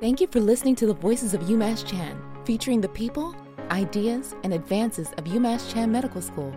Thank you for listening to the Voices of UMass Chan, featuring the people, ideas, and advances of UMass Chan Medical School.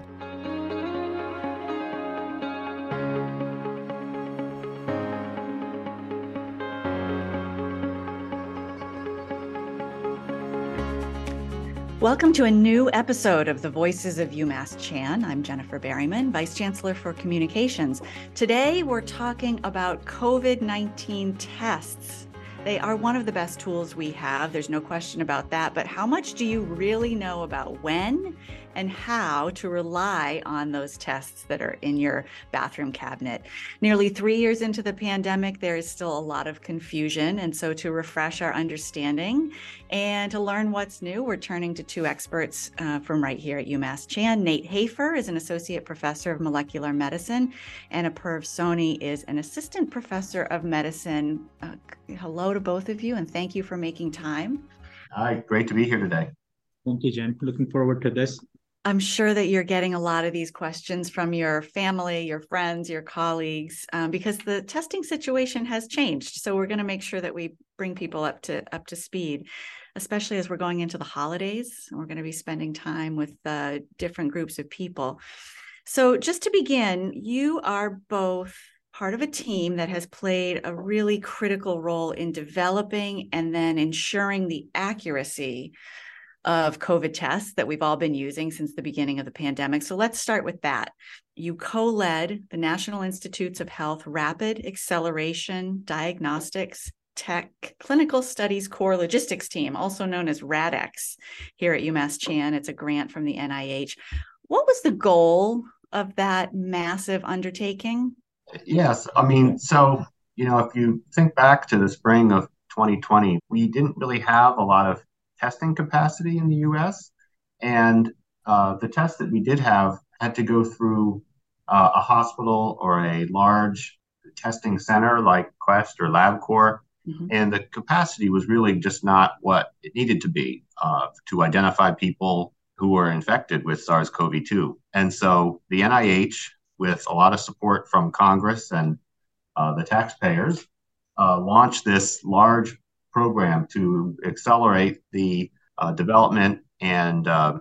Welcome to a new episode of the Voices of UMass Chan. I'm Jennifer Berryman, Vice Chancellor for Communications. Today, we're talking about COVID 19 tests. They are one of the best tools we have. There's no question about that. But how much do you really know about when and how to rely on those tests that are in your bathroom cabinet. Nearly three years into the pandemic, there is still a lot of confusion. And so, to refresh our understanding and to learn what's new, we're turning to two experts uh, from right here at UMass Chan. Nate Hafer is an associate professor of molecular medicine, and Apurv Soni is an assistant professor of medicine. Uh, hello to both of you, and thank you for making time. Hi, great to be here today. Thank you, Jen. Looking forward to this. I'm sure that you're getting a lot of these questions from your family, your friends, your colleagues, um, because the testing situation has changed. So we're going to make sure that we bring people up to up to speed, especially as we're going into the holidays. and We're going to be spending time with uh, different groups of people. So just to begin, you are both part of a team that has played a really critical role in developing and then ensuring the accuracy of COVID tests that we've all been using since the beginning of the pandemic. So let's start with that. You co led the National Institutes of Health Rapid Acceleration Diagnostics Tech Clinical Studies Core Logistics Team, also known as RADX, here at UMass Chan. It's a grant from the NIH. What was the goal of that massive undertaking? Yes. I mean, so, you know, if you think back to the spring of 2020, we didn't really have a lot of testing capacity in the US. And uh, the tests that we did have had to go through uh, a hospital or a large testing center like Quest or LabCorp. Mm-hmm. And the capacity was really just not what it needed to be uh, to identify people who were infected with SARS CoV 2. And so the NIH, with a lot of support from Congress and uh, the taxpayers, uh, launched this large program to accelerate the uh, development and uh,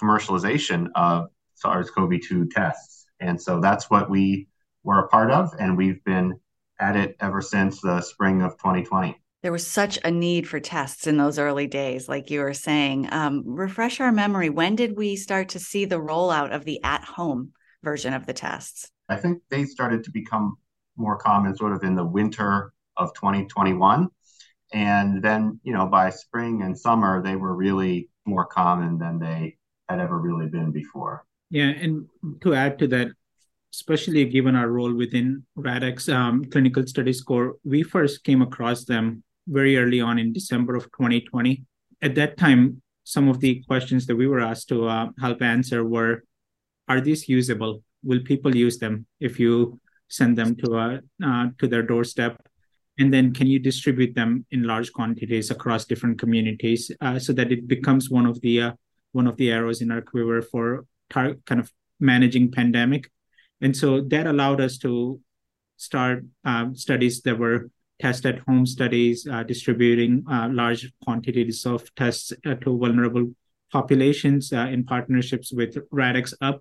commercialization of SARS CoV 2 tests. And so that's what we were a part of, and we've been at it ever since the spring of 2020. There was such a need for tests in those early days, like you were saying. Um, refresh our memory. When did we start to see the rollout of the at home version of the tests? I think they started to become more common sort of in the winter of 2021 and then, you know, by spring and summer, they were really more common than they had ever really been before. Yeah. And to add to that, especially given our role within RADX um, Clinical Studies Core, we first came across them very early on in December of 2020. At that time, some of the questions that we were asked to uh, help answer were Are these usable? Will people use them if you send them to, a, uh, to their doorstep? And then can you distribute them in large quantities across different communities uh, so that it becomes one of the uh, one of the arrows in our quiver for tar- kind of managing pandemic? And so that allowed us to start um, studies that were test at home studies uh, distributing uh, large quantities of tests uh, to vulnerable populations uh, in partnerships with radx up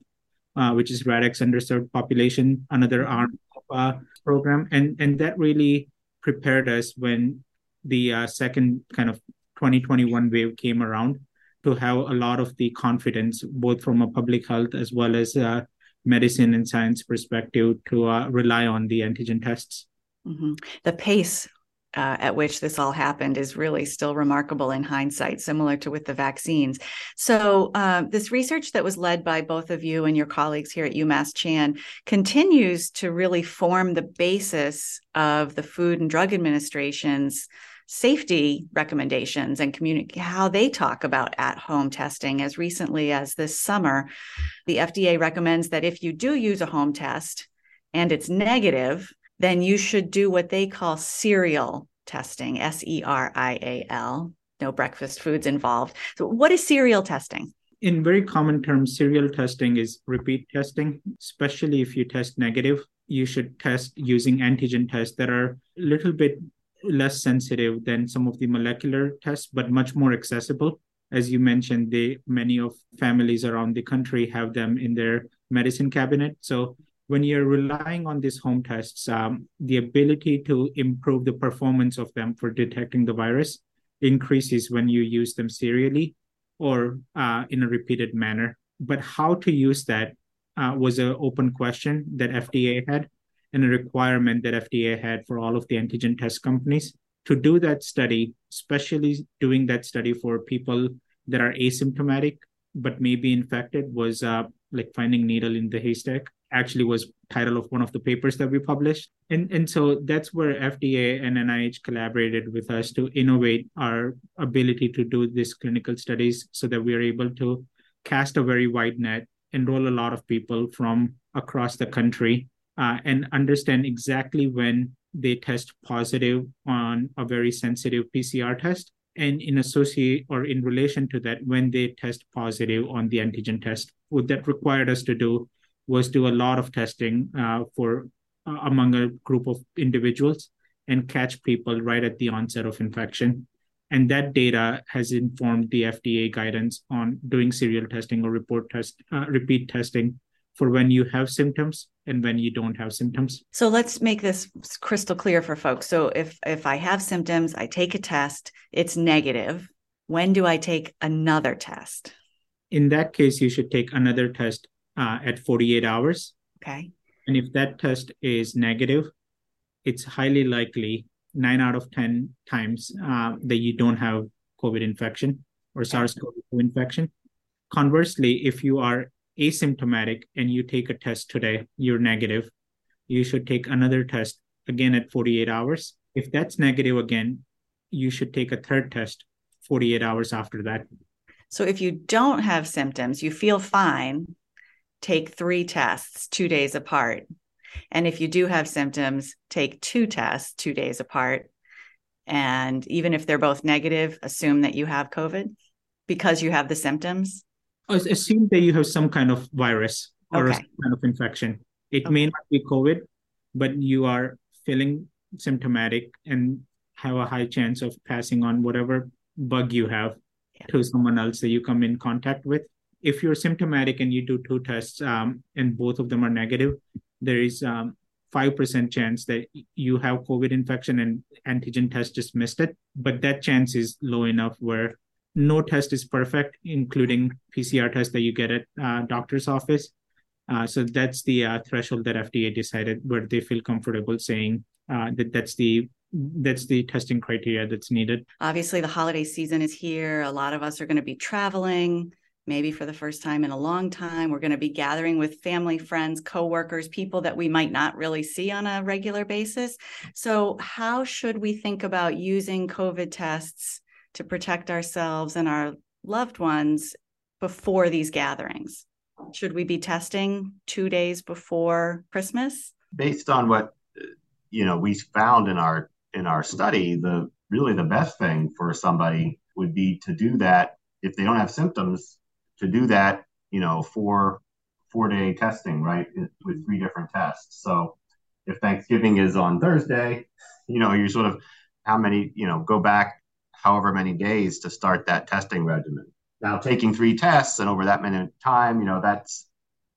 which is radx underserved population another arm of program. And and that really prepared us when the uh, second kind of 2021 wave came around to have a lot of the confidence, both from a public health as well as uh, medicine and science perspective, to uh, rely on the antigen tests. Mm-hmm. The pace uh, at which this all happened is really still remarkable in hindsight, similar to with the vaccines. So, uh, this research that was led by both of you and your colleagues here at UMass Chan continues to really form the basis of the Food and Drug Administration's safety recommendations and communicate how they talk about at home testing. As recently as this summer, the FDA recommends that if you do use a home test and it's negative, then you should do what they call serial testing, S E R I A L. No breakfast foods involved. So, what is serial testing? In very common terms, serial testing is repeat testing, especially if you test negative. You should test using antigen tests that are a little bit less sensitive than some of the molecular tests, but much more accessible. As you mentioned, they many of families around the country have them in their medicine cabinet. So when you're relying on these home tests, um, the ability to improve the performance of them for detecting the virus increases when you use them serially or uh, in a repeated manner. But how to use that uh, was an open question that FDA had and a requirement that FDA had for all of the antigen test companies to do that study, especially doing that study for people that are asymptomatic but may be infected, was uh, like finding needle in the haystack. Actually, was title of one of the papers that we published, and and so that's where FDA and NIH collaborated with us to innovate our ability to do these clinical studies, so that we are able to cast a very wide net, enroll a lot of people from across the country uh, and understand exactly when they test positive on a very sensitive PCR test, and in associate or in relation to that, when they test positive on the antigen test. What that required us to do was do a lot of testing uh, for uh, among a group of individuals and catch people right at the onset of infection. And that data has informed the FDA guidance on doing serial testing or report test, uh, repeat testing for when you have symptoms and when you don't have symptoms. So let's make this crystal clear for folks. So if if I have symptoms, I take a test, it's negative. When do I take another test? In that case, you should take another test uh, at 48 hours. Okay. And if that test is negative, it's highly likely nine out of 10 times uh, that you don't have COVID infection or SARS CoV 2 infection. Conversely, if you are asymptomatic and you take a test today, you're negative, you should take another test again at 48 hours. If that's negative again, you should take a third test 48 hours after that. So if you don't have symptoms, you feel fine, take three tests two days apart. And if you do have symptoms, take two tests two days apart. And even if they're both negative, assume that you have COVID because you have the symptoms oh, assume that you have some kind of virus or okay. kind of infection. It okay. may not be COVID, but you are feeling symptomatic and have a high chance of passing on whatever bug you have yeah. to someone else that you come in contact with. If you're symptomatic and you do two tests um, and both of them are negative, there is um, 5% chance that you have COVID infection and antigen test just missed it. But that chance is low enough where no test is perfect, including PCR test that you get at uh, doctor's office. Uh, so that's the uh, threshold that FDA decided where they feel comfortable saying uh, that that's the that's the testing criteria that's needed. Obviously, the holiday season is here. A lot of us are going to be traveling, maybe for the first time in a long time. We're going to be gathering with family, friends, coworkers, people that we might not really see on a regular basis. So, how should we think about using COVID tests to protect ourselves and our loved ones before these gatherings? Should we be testing two days before Christmas? Based on what you know we found in our in our study, the really the best thing for somebody would be to do that if they don't have symptoms, to do that, you know, four four day testing, right, with three different tests. So if Thanksgiving is on Thursday, you know, you sort of how many, you know, go back however many days to start that testing regimen. Now, taking three tests and over that many time, you know, that's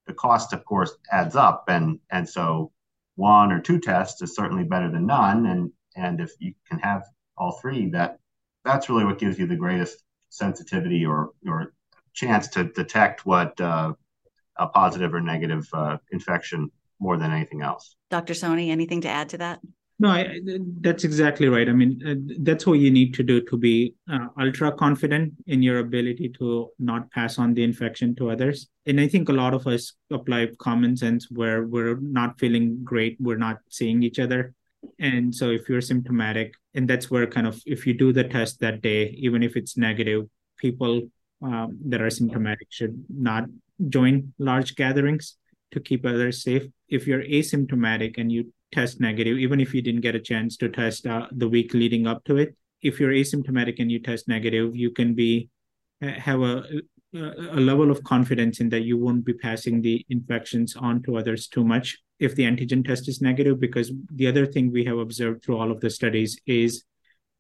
the cost, of course, adds up, and and so one or two tests is certainly better than none, and and if you can have all three, that that's really what gives you the greatest sensitivity or or chance to detect what uh, a positive or negative uh, infection more than anything else. Dr. Soni, anything to add to that? No, I, that's exactly right. I mean, uh, that's what you need to do to be uh, ultra confident in your ability to not pass on the infection to others. And I think a lot of us apply common sense where we're not feeling great, we're not seeing each other. And so if you're symptomatic, and that's where kind of if you do the test that day, even if it's negative, people um, that are symptomatic should not join large gatherings to keep others safe. If you're asymptomatic and you test negative, even if you didn't get a chance to test uh, the week leading up to it. If you're asymptomatic and you test negative, you can be have a a level of confidence in that you won't be passing the infections on to others too much if the antigen test is negative because the other thing we have observed through all of the studies is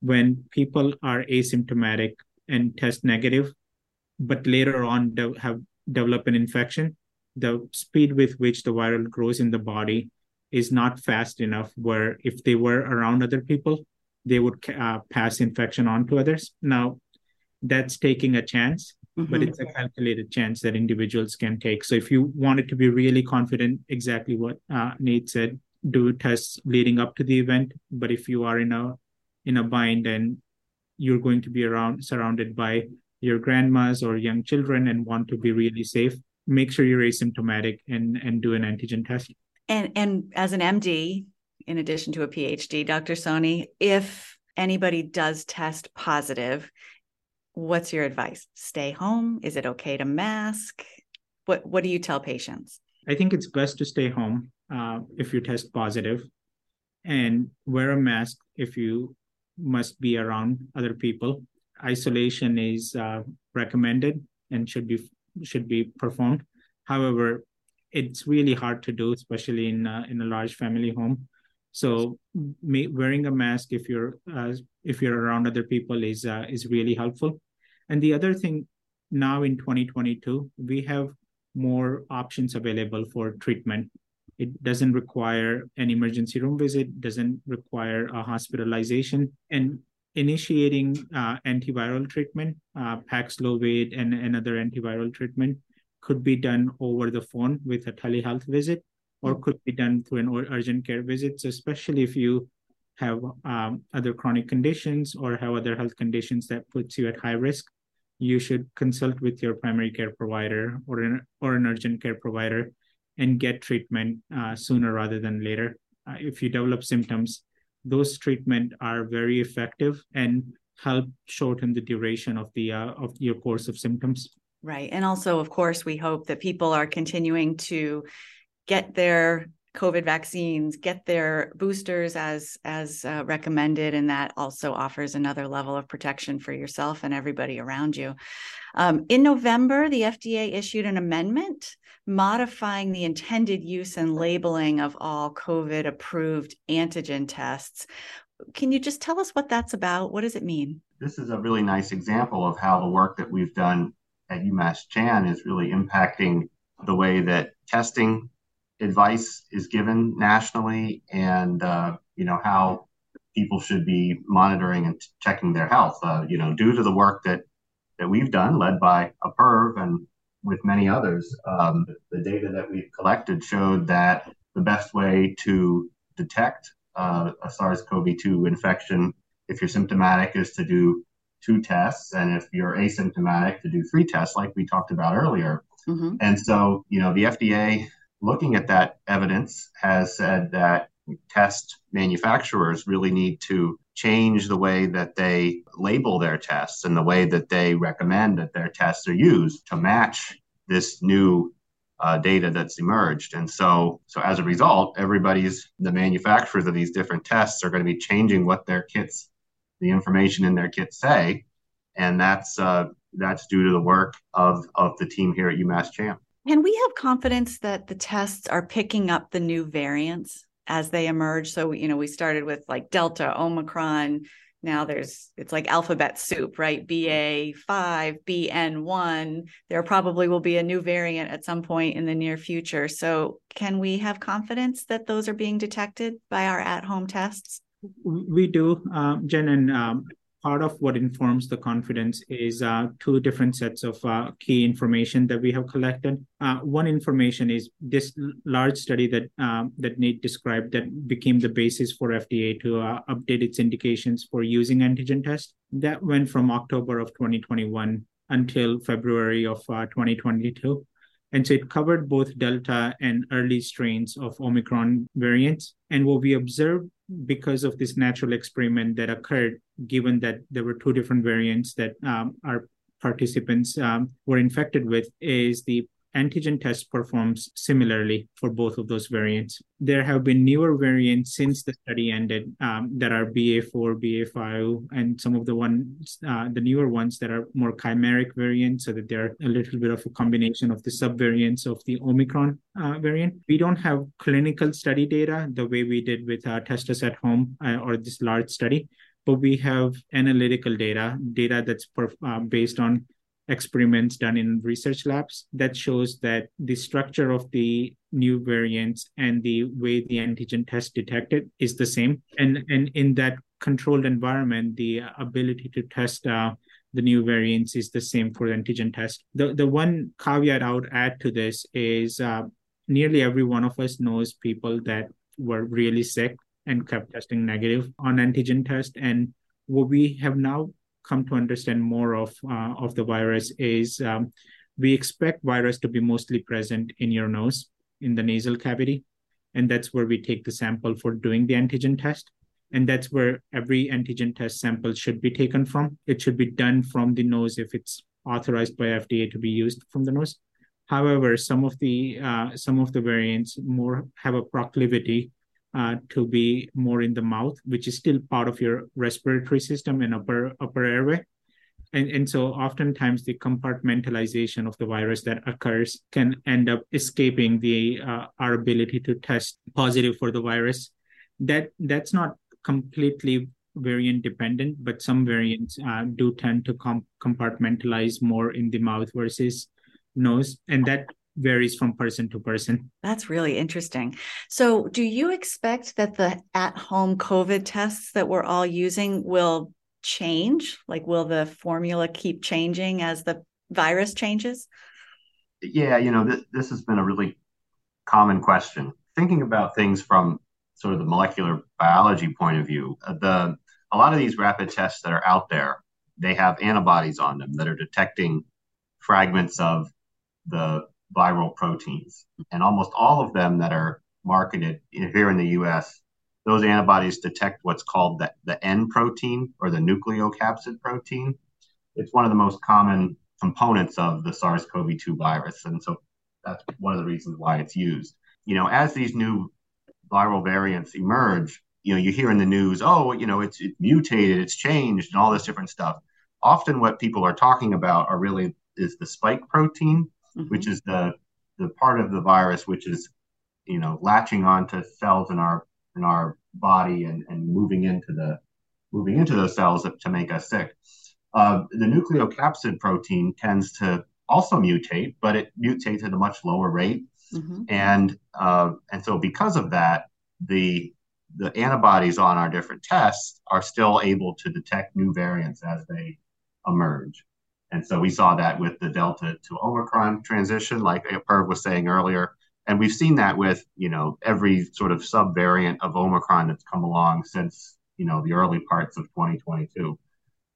when people are asymptomatic and test negative but later on de- have develop an infection. The speed with which the viral grows in the body is not fast enough where if they were around other people they would uh, pass infection on to others. Now that's taking a chance mm-hmm. but it's a calculated chance that individuals can take. So if you wanted to be really confident exactly what uh, nate said do tests leading up to the event. But if you are in a in a bind and you're going to be around surrounded by your grandmas or young children and want to be really safe make sure you're asymptomatic and and do an antigen test. And and as an md in addition to a phd dr Soni, if anybody does test positive what's your advice? Stay home? Is it okay to mask? What what do you tell patients? I think it's best to stay home uh, if you test positive. And wear a mask if you must be around other people isolation is uh, recommended and should be should be performed. However, it's really hard to do, especially in uh, in a large family home. So wearing a mask if you're uh, if you're around other people is uh, is really helpful. And the other thing now in 2022, we have more options available for treatment. It doesn't require an emergency room visit, doesn't require a hospitalization, and initiating uh, antiviral treatment, uh, Paxlovid and another antiviral treatment could be done over the phone with a telehealth visit or mm-hmm. could be done through an urgent care visit. So especially if you have um, other chronic conditions or have other health conditions that puts you at high risk, you should consult with your primary care provider or an, or an urgent care provider and get treatment uh, sooner rather than later. Uh, if you develop symptoms, those treatment are very effective and help shorten the duration of the uh, of your course of symptoms. Right. And also of course we hope that people are continuing to get their covid vaccines get their boosters as as uh, recommended and that also offers another level of protection for yourself and everybody around you um, in november the fda issued an amendment modifying the intended use and labeling of all COVID approved antigen tests. Can you just tell us what that's about? What does it mean? This is a really nice example of how the work that we've done at UMass Chan is really impacting the way that testing advice is given nationally and uh, you know how people should be monitoring and checking their health uh, you know due to the work that that we've done led by Apurv and with many others, um, the data that we've collected showed that the best way to detect uh, a SARS-CoV-2 infection, if you're symptomatic, is to do two tests, and if you're asymptomatic, to do three tests, like we talked about earlier. Mm-hmm. And so, you know, the FDA, looking at that evidence, has said that test manufacturers really need to change the way that they label their tests and the way that they recommend that their tests are used to match this new uh, data that's emerged. And so, so as a result, everybody's the manufacturers of these different tests are going to be changing what their kits, the information in their kits say, and that's uh, that's due to the work of of the team here at UMass Chan. Can we have confidence that the tests are picking up the new variants? as they emerge. So, you know, we started with like Delta, Omicron. Now there's, it's like alphabet soup, right? BA5, BN1. There probably will be a new variant at some point in the near future. So, can we have confidence that those are being detected by our at home tests? We do, um, Jen, and um, part of what informs the confidence is uh, two different sets of uh, key information that we have collected. Uh, one information is this large study that um, that Nate described that became the basis for FDA to uh, update its indications for using antigen tests. That went from October of 2021 until February of uh, 2022. And so it covered both Delta and early strains of Omicron variants. And what we observed because of this natural experiment that occurred, given that there were two different variants that um, our participants um, were infected with, is the antigen test performs similarly for both of those variants. There have been newer variants since the study ended um, that are BA4, BA5, and some of the ones, uh, the newer ones that are more chimeric variants, so that they're a little bit of a combination of the subvariants of the Omicron uh, variant. We don't have clinical study data the way we did with uh, Test Us at Home uh, or this large study, but we have analytical data, data that's uh, based on experiments done in research labs that shows that the structure of the new variants and the way the antigen test detected is the same. And and in that controlled environment the ability to test uh, the new variants is the same for the antigen test. The the one caveat i would add to this is uh, nearly every one of us knows people that were really sick and kept testing negative on antigen test. And what we have now come to understand more of uh, of the virus is um, we expect virus to be mostly present in your nose in the nasal cavity and that's where we take the sample for doing the antigen test and that's where every antigen test sample should be taken from. It should be done from the nose if it's authorized by fda to be used from the nose. However some of the uh, some of the variants more have a proclivity uh, to be more in the mouth, which is still part of your respiratory system and upper upper airway. And, and so oftentimes the compartmentalization of the virus that occurs can end up escaping the uh, our ability to test positive for the virus. That that's not completely variant dependent, but some variants uh, do tend to com- compartmentalize more in the mouth versus nose, and that varies from person to person. That's really interesting. So, do you expect that the at home COVID tests that we're all using will change? Like, will the formula keep changing as the virus changes? Yeah, you know, this, this has been a really common question. Thinking about things from sort of the molecular biology point of view, uh, the a lot of these rapid tests that are out there, they have antibodies on them that are detecting fragments of the viral proteins. And almost all of them that are marketed here in the US, those antibodies detect what's called the, the N protein or the nucleocapsid protein. It's one of the most common components of the SARS CoV 2 virus. And so that's one of the reasons why it's used. You know, as these new viral variants emerge, you know, you hear in the news, oh, you know, it's, it's mutated, it's changed, and all this different stuff. Often, what people are talking about are really is the spike protein, mm-hmm. which is the the part of the virus which is you know latching onto cells in our in our body and, and moving into the moving into those cells to make us sick. Uh, the nucleocapsid protein tends to also mutate, but it mutates at a much lower rate, mm-hmm. and uh, and so because of that, the the antibodies on our different tests are still able to detect new variants as they emerge. And so we saw that with the Delta to Omicron transition, like Perv was saying earlier. And we've seen that with, you know, every sort of subvariant of Omicron that's come along since, you know, the early parts of 2022.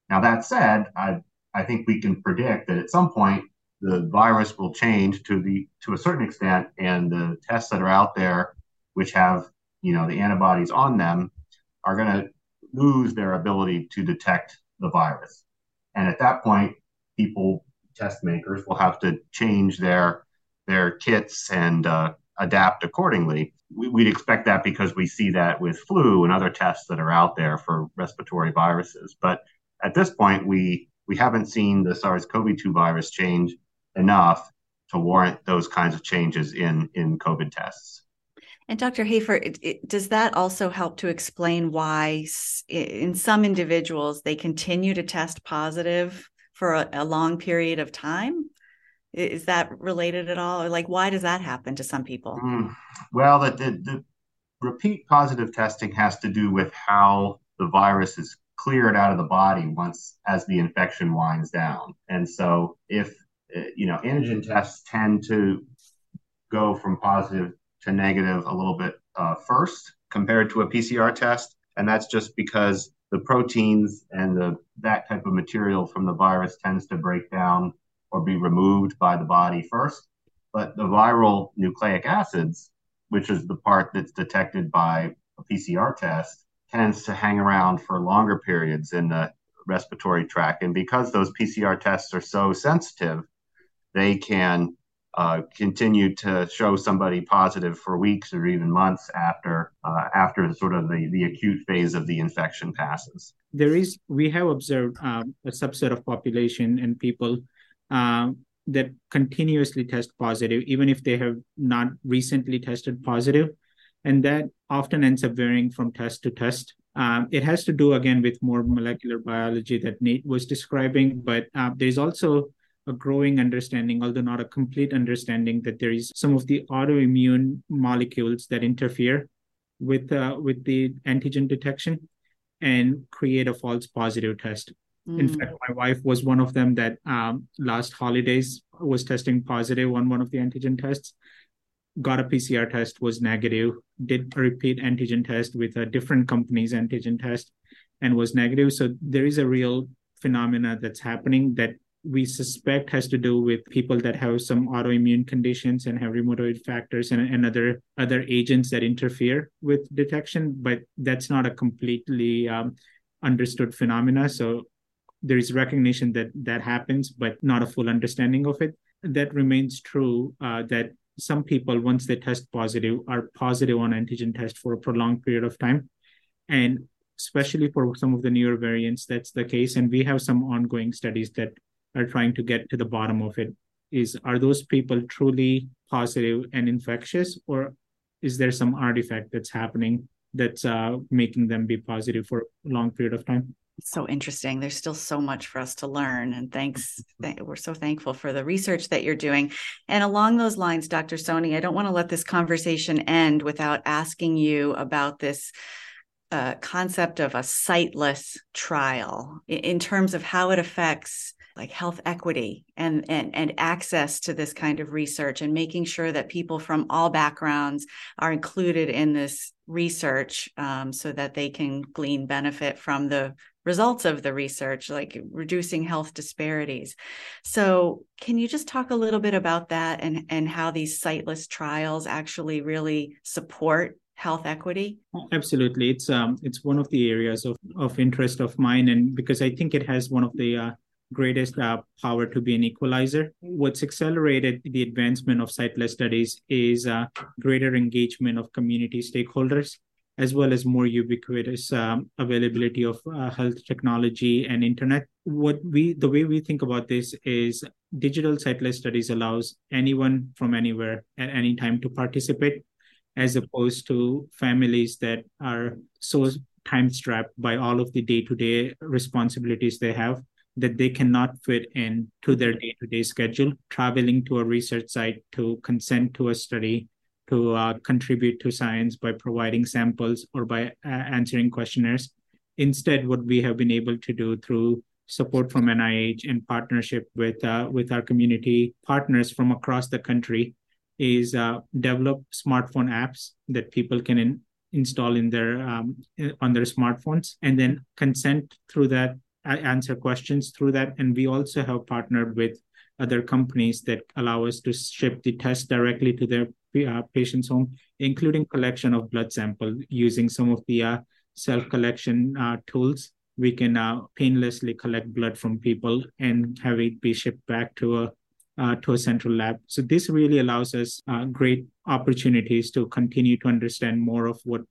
Now, that said, I, I think we can predict that at some point the virus will change to the to a certain extent, and the tests that are out there, which have, you know, the antibodies on them, are going to lose their ability to detect the virus. And at that point, people, test makers, will have to change their their kits and uh, adapt accordingly. We, would expect that because we see that with flu and other tests that are out there for respiratory viruses. But at this point, we we haven't seen the SARS-CoV-2 virus change enough to warrant those kinds of changes in in COVID tests. And Dr. Hafer, it, it, does that also help to explain why, in some individuals, they continue to test positive for a, a long period of time? Is that related at all? Or like, why does that happen to some people? Mm. Well, the, the, the repeat positive testing has to do with how the virus is cleared out of the body once as the infection winds down. And so if uh, you know antigen tests tend to go from positive to negative a little bit uh, first compared to a PCR test, and that's just because the proteins and the that type of material from the virus tends to break down or be removed by the body first. But the viral nucleic acids, which is the part that's detected by a PCR test, tends to hang around for longer periods in the respiratory tract. And because those PCR tests are so sensitive, they can uh, continue to show somebody positive for weeks or even months after uh, after sort of the, the acute phase of the infection passes. There is we have observed um, a subset of population and people uh, that continuously test positive, even if they have not recently tested positive, and that often ends up varying from test to test. Um, it has to do again with more molecular biology that Nate was describing, but uh, there's also a growing understanding, although not a complete understanding, that there is some of the autoimmune molecules that interfere with uh, with the antigen detection and create a false positive test. Mm. In fact, my wife was one of them that um, last holidays was testing positive on one of the antigen tests. Got a PCR test, was negative. Did a repeat antigen test with a different company's antigen test, and was negative. So there is a real phenomena that's happening that we suspect has to do with people that have some autoimmune conditions and have rheumatoid factors and, and other other agents that interfere with detection but that's not a completely um, understood phenomena. So there is recognition that that happens but not a full understanding of it. That remains true uh, that some people once they test positive are positive on antigen test for a prolonged period of time. And especially for some of the newer variants that's the case. And we have some ongoing studies that are trying to get to the bottom of it. Is are those people truly positive and infectious or is there some artifact that's happening that's uh, making them be positive for a long period of time? So interesting. There's still so much for us to learn and thanks. We're so thankful for the research that you're doing. And along those lines dr soni i don't want to let this conversation end without asking you about this uh, concept of a siteless trial in terms of how it affects like health equity and, and and access to this kind of research and making sure that people from all backgrounds are included in this research um, so that they can glean benefit from the results of the research like reducing health disparities. So can you just talk a little bit about that and and how these siteless trials actually really support health equity? Absolutely. It's um it's one of the areas of of interest of mine and because i think it has one of the uh, greatest uh, power to be an equalizer. What's accelerated the advancement of siteless studies is uh, greater engagement of community stakeholders, as well as more ubiquitous um, availability of uh, health technology and internet. What we the way we think about this is digital siteless studies allows anyone from anywhere at any time to participate, as opposed to families that are so time strapped by all of the day to day responsibilities they have that they cannot fit in to their day-to-day schedule traveling to a research site to consent to a study to uh, contribute to science by providing samples or by uh, answering questionnaires. Instead what we have been able to do through support from nih in partnership with uh, with our community partners from across the country is uh, develop smartphone apps that people can in, install in their um, on their smartphones and then consent through that answer questions through that. And we also have partnered with other companies that allow us to ship the test directly to their uh, patient's home, including collection of blood sample using some of the uh, self collection uh, tools. We can uh, painlessly collect blood from people and have it be shipped back to a uh, to a central lab. So this really allows us uh, great opportunities to continue to understand more of what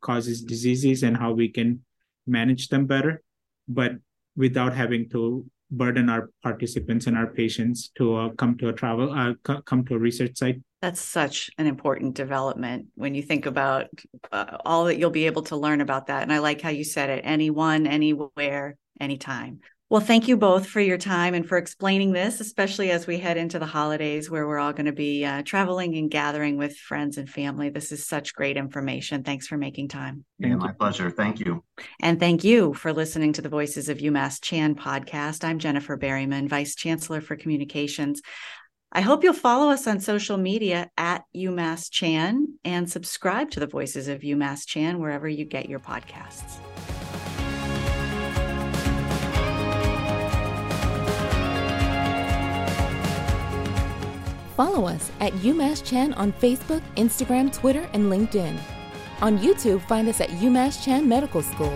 causes diseases and how we can manage them better. But without having to burden our participants and our patients to uh, come to a travel uh, c- come to a research site. That's such an important development when you think about uh, all that you'll be able to learn about that. And i like how you said it anyone anywhere anytime well, thank you both for your time and for explaining this, especially as we head into the holidays where we're all going to be uh, traveling and gathering with friends and family. This is such great information. Thanks for making time. Yeah, my pleasure. Thank you. And thank you for listening to the Voices of UMass Chan podcast. I'm Jennifer Berryman, Vice Chancellor for Communications. I hope you'll follow us on social media at UMass Chan and subscribe to the Voices of UMass Chan wherever you get your podcasts. Follow us at UMass Chan on Facebook, Instagram, Twitter, and LinkedIn. On YouTube, find us at UMass Chan Medical School.